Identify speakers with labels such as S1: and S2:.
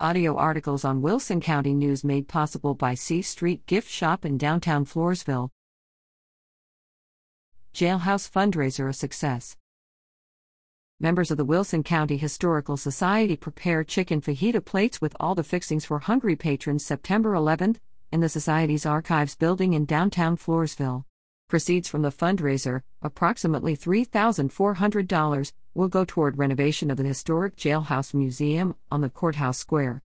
S1: Audio articles on Wilson County News made possible by C Street Gift Shop in downtown Floresville. Jailhouse fundraiser a success. Members of the Wilson County Historical Society prepare chicken fajita plates with all the fixings for hungry patrons September 11th in the Society's Archives building in downtown Floresville. Proceeds from the fundraiser, approximately $3,400, will go toward renovation of the historic Jailhouse Museum on the Courthouse Square.